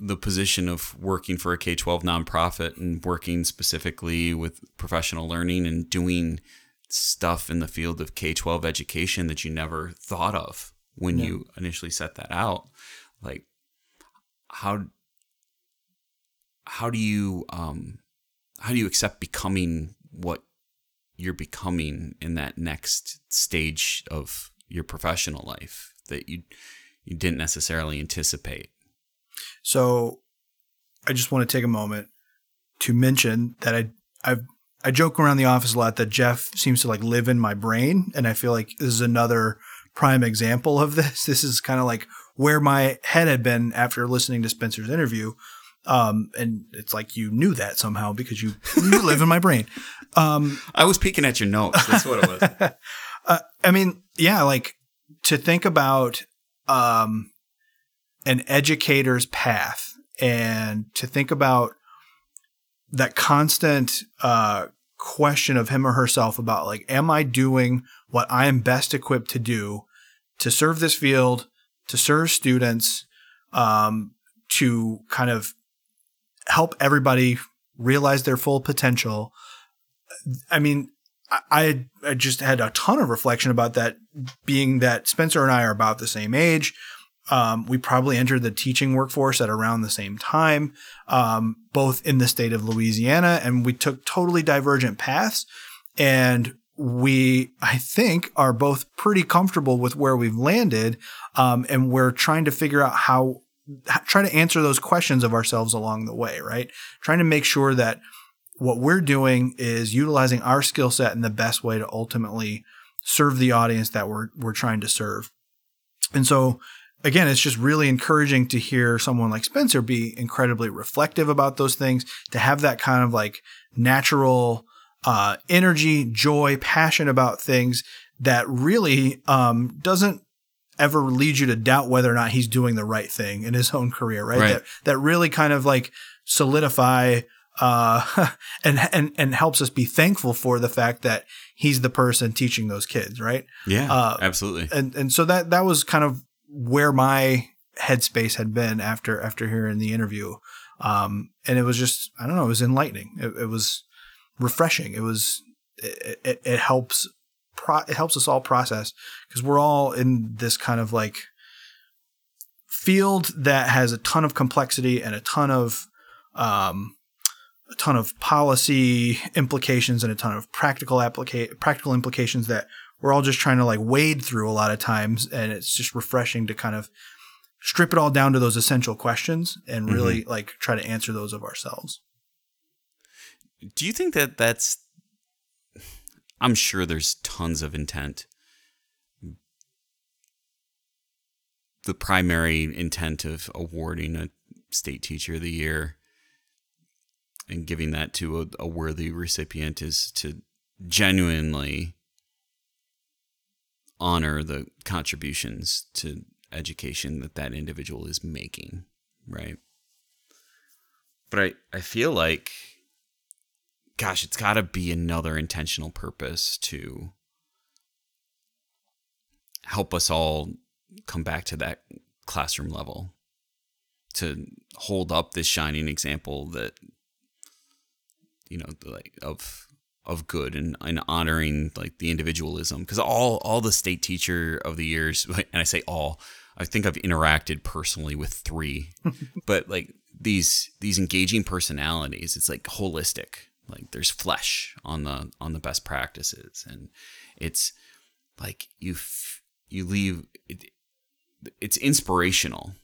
the position of working for a K 12 nonprofit and working specifically with professional learning and doing stuff in the field of K 12 education that you never thought of when yeah. you initially set that out. Like, how how do you um how do you accept becoming what you're becoming in that next stage of your professional life that you you didn't necessarily anticipate
so i just want to take a moment to mention that i i've I joke around the office a lot that Jeff seems to like live in my brain. And I feel like this is another prime example of <laughs> this. This is kind of like where my head had been after listening to Spencer's interview. Um, and it's like you knew that somehow because you, you live in my brain. Um,
I was peeking at your notes. That's what it was. <laughs>
uh, I mean, yeah, like to think about um, an educator's path and to think about that constant uh, question of him or herself about like, am I doing what I am best equipped to do to serve this field, to serve students, um, to kind of help everybody realize their full potential. I mean, I, I just had a ton of reflection about that, being that Spencer and I are about the same age. Um, we probably entered the teaching workforce at around the same time, um, both in the state of Louisiana, and we took totally divergent paths. And we, I think, are both pretty comfortable with where we've landed. Um, and we're trying to figure out how, try to answer those questions of ourselves along the way, right? Trying to make sure that what we're doing is utilizing our skill set in the best way to ultimately serve the audience that we're, we're trying to serve. And so, again, it's just really encouraging to hear someone like Spencer be incredibly reflective about those things, to have that kind of like natural uh, energy, joy, passion about things that really um, doesn't ever lead you to doubt whether or not he's doing the right thing in his own career, right? right. That that really kind of like solidify uh, <laughs> and and and helps us be thankful for the fact that he's the person teaching those kids, right?
Yeah, uh, absolutely.
And and so that that was kind of where my headspace had been after after hearing the interview, um, and it was just I don't know, it was enlightening. It, it was refreshing. It was it, it, it helps pro, it helps us all process because we're all in this kind of like field that has a ton of complexity and a ton of um, a ton of policy implications and a ton of practical applica- practical implications that we're all just trying to like wade through a lot of times and it's just refreshing to kind of strip it all down to those essential questions and really mm-hmm. like try to answer those of ourselves
do you think that that's i'm sure there's tons of intent the primary intent of awarding a state teacher of the year and giving that to a, a worthy recipient is to genuinely honor the contributions to education that that individual is making, right? But I, I feel like, gosh, it's got to be another intentional purpose to help us all come back to that classroom level, to hold up this shining example that you know like of of good and, and honoring like the individualism. Because all all the state teacher of the years <laughs> and i say all i think i've interacted personally with three <laughs> but like these these engaging personalities it's like holistic. Like there's flesh on the on the best practices and it's like you f- you leave it, it's inspirational.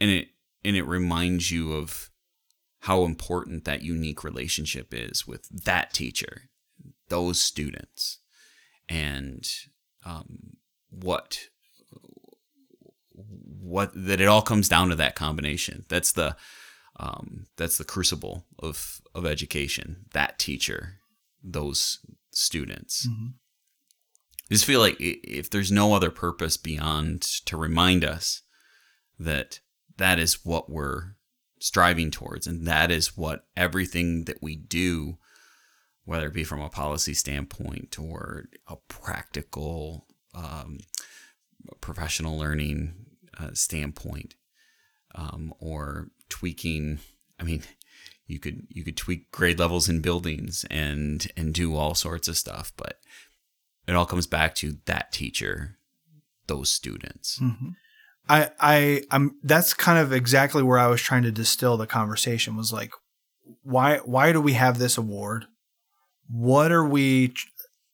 And it and it reminds you of how important that unique relationship is with that teacher, those students, and um, what what that it all comes down to that combination. That's the um, that's the crucible of of education. That teacher, those students. Mm-hmm. I just feel like if there's no other purpose beyond to remind us that that is what we're striving towards. And that is what everything that we do, whether it be from a policy standpoint or a practical, um, professional learning uh, standpoint, um, or tweaking. I mean, you could you could tweak grade levels in buildings and and do all sorts of stuff, but it all comes back to that teacher, those students.
Mm-hmm. I I I'm that's kind of exactly where I was trying to distill the conversation was like why why do we have this award? What are we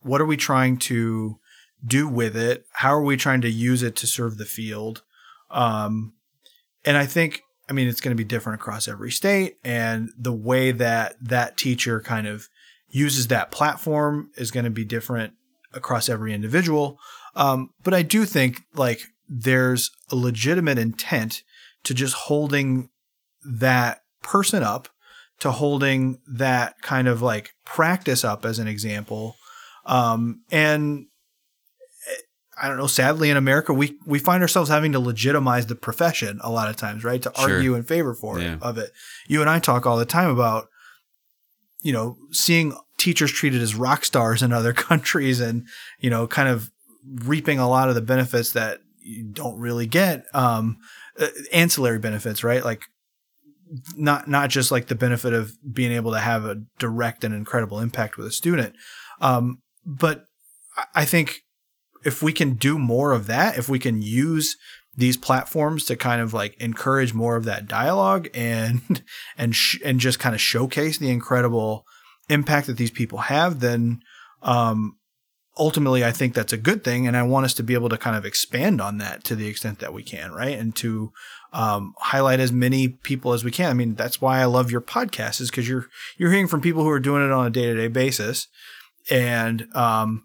what are we trying to do with it? How are we trying to use it to serve the field? Um, and I think I mean it's going to be different across every state and the way that that teacher kind of uses that platform is going to be different across every individual. Um, but I do think like there's a legitimate intent to just holding that person up, to holding that kind of like practice up as an example. Um, and I don't know, sadly in America, we, we find ourselves having to legitimize the profession a lot of times, right? To sure. argue in favor for yeah. it, of it. You and I talk all the time about, you know, seeing teachers treated as rock stars in other <laughs> countries and, you know, kind of reaping a lot of the benefits that you don't really get um, uh, ancillary benefits, right? Like not not just like the benefit of being able to have a direct and incredible impact with a student. Um, but I think if we can do more of that, if we can use these platforms to kind of like encourage more of that dialogue and <laughs> and sh- and just kind of showcase the incredible impact that these people have, then um, ultimately I think that's a good thing. And I want us to be able to kind of expand on that to the extent that we can, right? And to um, highlight as many people as we can. I mean, that's why I love your podcast is because you're you're hearing from people who are doing it on a day to day basis, and um,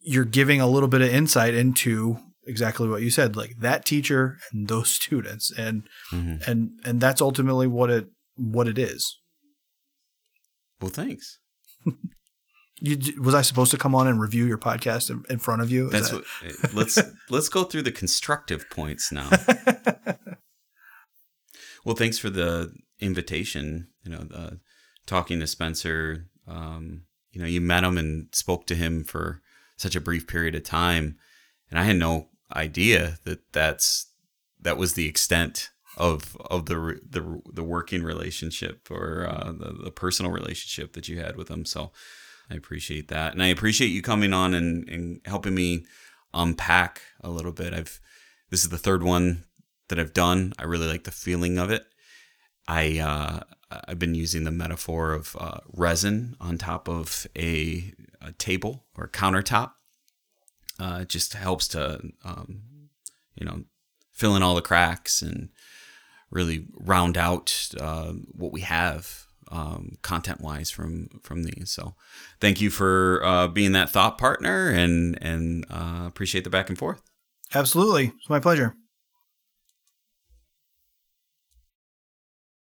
you're giving a little bit of insight into exactly what you said, like that teacher and those <laughs> students, and mm-hmm. and and that's ultimately what it what it is.
Well, thanks. <laughs>
you, was I supposed to come on and review your podcast in, in front of you?
Is that's that... what. Let's <laughs> let's go through the constructive points now. <laughs> well, thanks for the invitation. You know, uh, talking to Spencer. Um, you know, you met him and spoke to him for such a brief period of time, and I had no idea that that's that was the extent of of the the, the working relationship or uh, the, the personal relationship that you had with him. So I appreciate that, and I appreciate you coming on and, and helping me unpack a little bit. I've this is the third one that I've done. I really like the feeling of it. I uh, I've been using the metaphor of uh, resin on top of a, a table or countertop uh, it just helps to, um, you know, fill in all the cracks and really round out uh, what we have um, content wise from from these. So, thank you for uh, being that thought partner and and uh, appreciate the back and forth.
Absolutely, it's my pleasure.